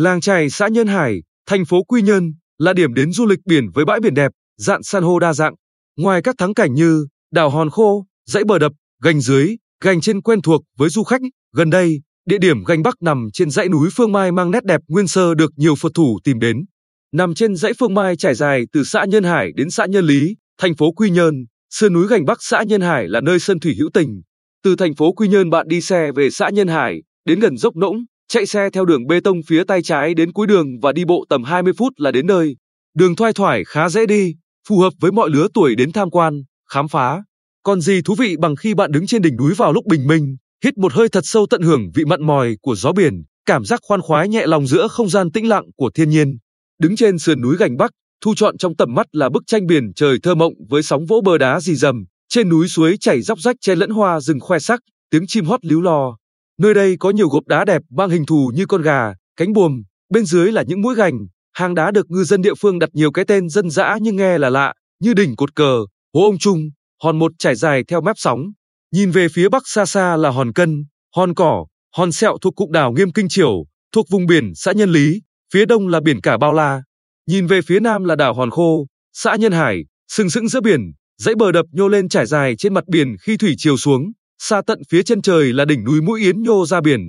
Làng chài xã Nhân Hải, thành phố Quy Nhơn là điểm đến du lịch biển với bãi biển đẹp, dạng san hô đa dạng. Ngoài các thắng cảnh như đảo Hòn Khô, dãy bờ đập, gành dưới, gành trên quen thuộc với du khách, gần đây, địa điểm gành Bắc nằm trên dãy núi Phương Mai mang nét đẹp nguyên sơ được nhiều phượt thủ tìm đến. Nằm trên dãy Phương Mai trải dài từ xã Nhân Hải đến xã Nhân Lý, thành phố Quy Nhơn, sườn núi gành Bắc xã Nhân Hải là nơi sơn thủy hữu tình. Từ thành phố Quy Nhơn bạn đi xe về xã Nhân Hải, đến gần dốc Nỗng, chạy xe theo đường bê tông phía tay trái đến cuối đường và đi bộ tầm 20 phút là đến nơi. Đường thoai thoải khá dễ đi, phù hợp với mọi lứa tuổi đến tham quan, khám phá. Còn gì thú vị bằng khi bạn đứng trên đỉnh núi vào lúc bình minh, hít một hơi thật sâu tận hưởng vị mặn mòi của gió biển, cảm giác khoan khoái nhẹ lòng giữa không gian tĩnh lặng của thiên nhiên. Đứng trên sườn núi gành Bắc, thu chọn trong tầm mắt là bức tranh biển trời thơ mộng với sóng vỗ bờ đá rì rầm, trên núi suối chảy róc rách che lẫn hoa rừng khoe sắc, tiếng chim hót líu lo. Nơi đây có nhiều gộp đá đẹp mang hình thù như con gà, cánh buồm, bên dưới là những mũi gành, hang đá được ngư dân địa phương đặt nhiều cái tên dân dã nhưng nghe là lạ, như đỉnh cột cờ, hố ông trung, hòn một trải dài theo mép sóng. Nhìn về phía bắc xa xa là hòn cân, hòn cỏ, hòn sẹo thuộc cụm đảo Nghiêm Kinh Triều, thuộc vùng biển xã Nhân Lý, phía đông là biển cả Bao La. Nhìn về phía nam là đảo Hòn Khô, xã Nhân Hải, sừng sững giữa biển, dãy bờ đập nhô lên trải dài trên mặt biển khi thủy chiều xuống, xa tận phía chân trời là đỉnh núi Mũi Yến nhô ra biển.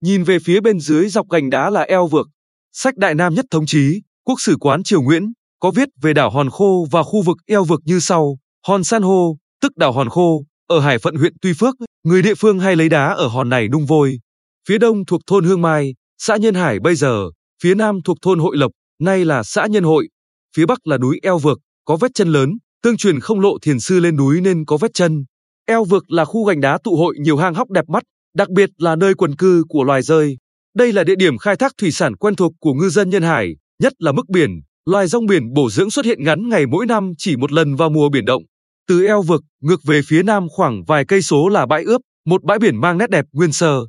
Nhìn về phía bên dưới dọc gành đá là eo vực. Sách Đại Nam Nhất Thống Chí, Quốc sử quán Triều Nguyễn, có viết về đảo Hòn Khô và khu vực eo vực như sau. Hòn San hô, tức đảo Hòn Khô, ở hải phận huyện Tuy Phước, người địa phương hay lấy đá ở hòn này nung vôi. Phía đông thuộc thôn Hương Mai, xã Nhân Hải bây giờ, phía nam thuộc thôn Hội Lộc, nay là xã Nhân Hội. Phía bắc là núi eo vực, có vết chân lớn, tương truyền không lộ thiền sư lên núi nên có vết chân. Eo vực là khu gành đá tụ hội nhiều hang hóc đẹp mắt, đặc biệt là nơi quần cư của loài rơi. Đây là địa điểm khai thác thủy sản quen thuộc của ngư dân Nhân Hải, nhất là mức biển, loài rong biển bổ dưỡng xuất hiện ngắn ngày mỗi năm chỉ một lần vào mùa biển động. Từ eo vực ngược về phía nam khoảng vài cây số là bãi ướp, một bãi biển mang nét đẹp nguyên sơ.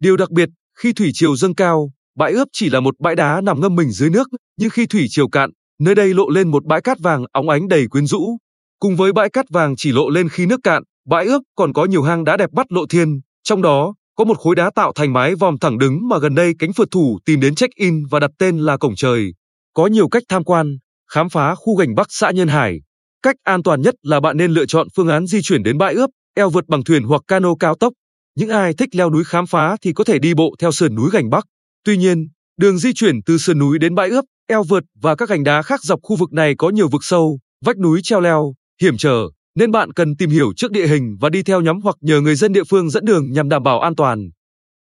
Điều đặc biệt, khi thủy triều dâng cao, bãi ướp chỉ là một bãi đá nằm ngâm mình dưới nước, nhưng khi thủy triều cạn, nơi đây lộ lên một bãi cát vàng óng ánh đầy quyến rũ. Cùng với bãi cát vàng chỉ lộ lên khi nước cạn, bãi ước còn có nhiều hang đá đẹp bắt lộ thiên, trong đó có một khối đá tạo thành mái vòm thẳng đứng mà gần đây cánh phượt thủ tìm đến check-in và đặt tên là cổng trời. Có nhiều cách tham quan, khám phá khu gành Bắc xã Nhân Hải. Cách an toàn nhất là bạn nên lựa chọn phương án di chuyển đến bãi ướp, eo vượt bằng thuyền hoặc cano cao tốc. Những ai thích leo núi khám phá thì có thể đi bộ theo sườn núi gành Bắc. Tuy nhiên, đường di chuyển từ sườn núi đến bãi ướp, eo vượt và các gành đá khác dọc khu vực này có nhiều vực sâu, vách núi treo leo, hiểm trở, nên bạn cần tìm hiểu trước địa hình và đi theo nhóm hoặc nhờ người dân địa phương dẫn đường nhằm đảm bảo an toàn.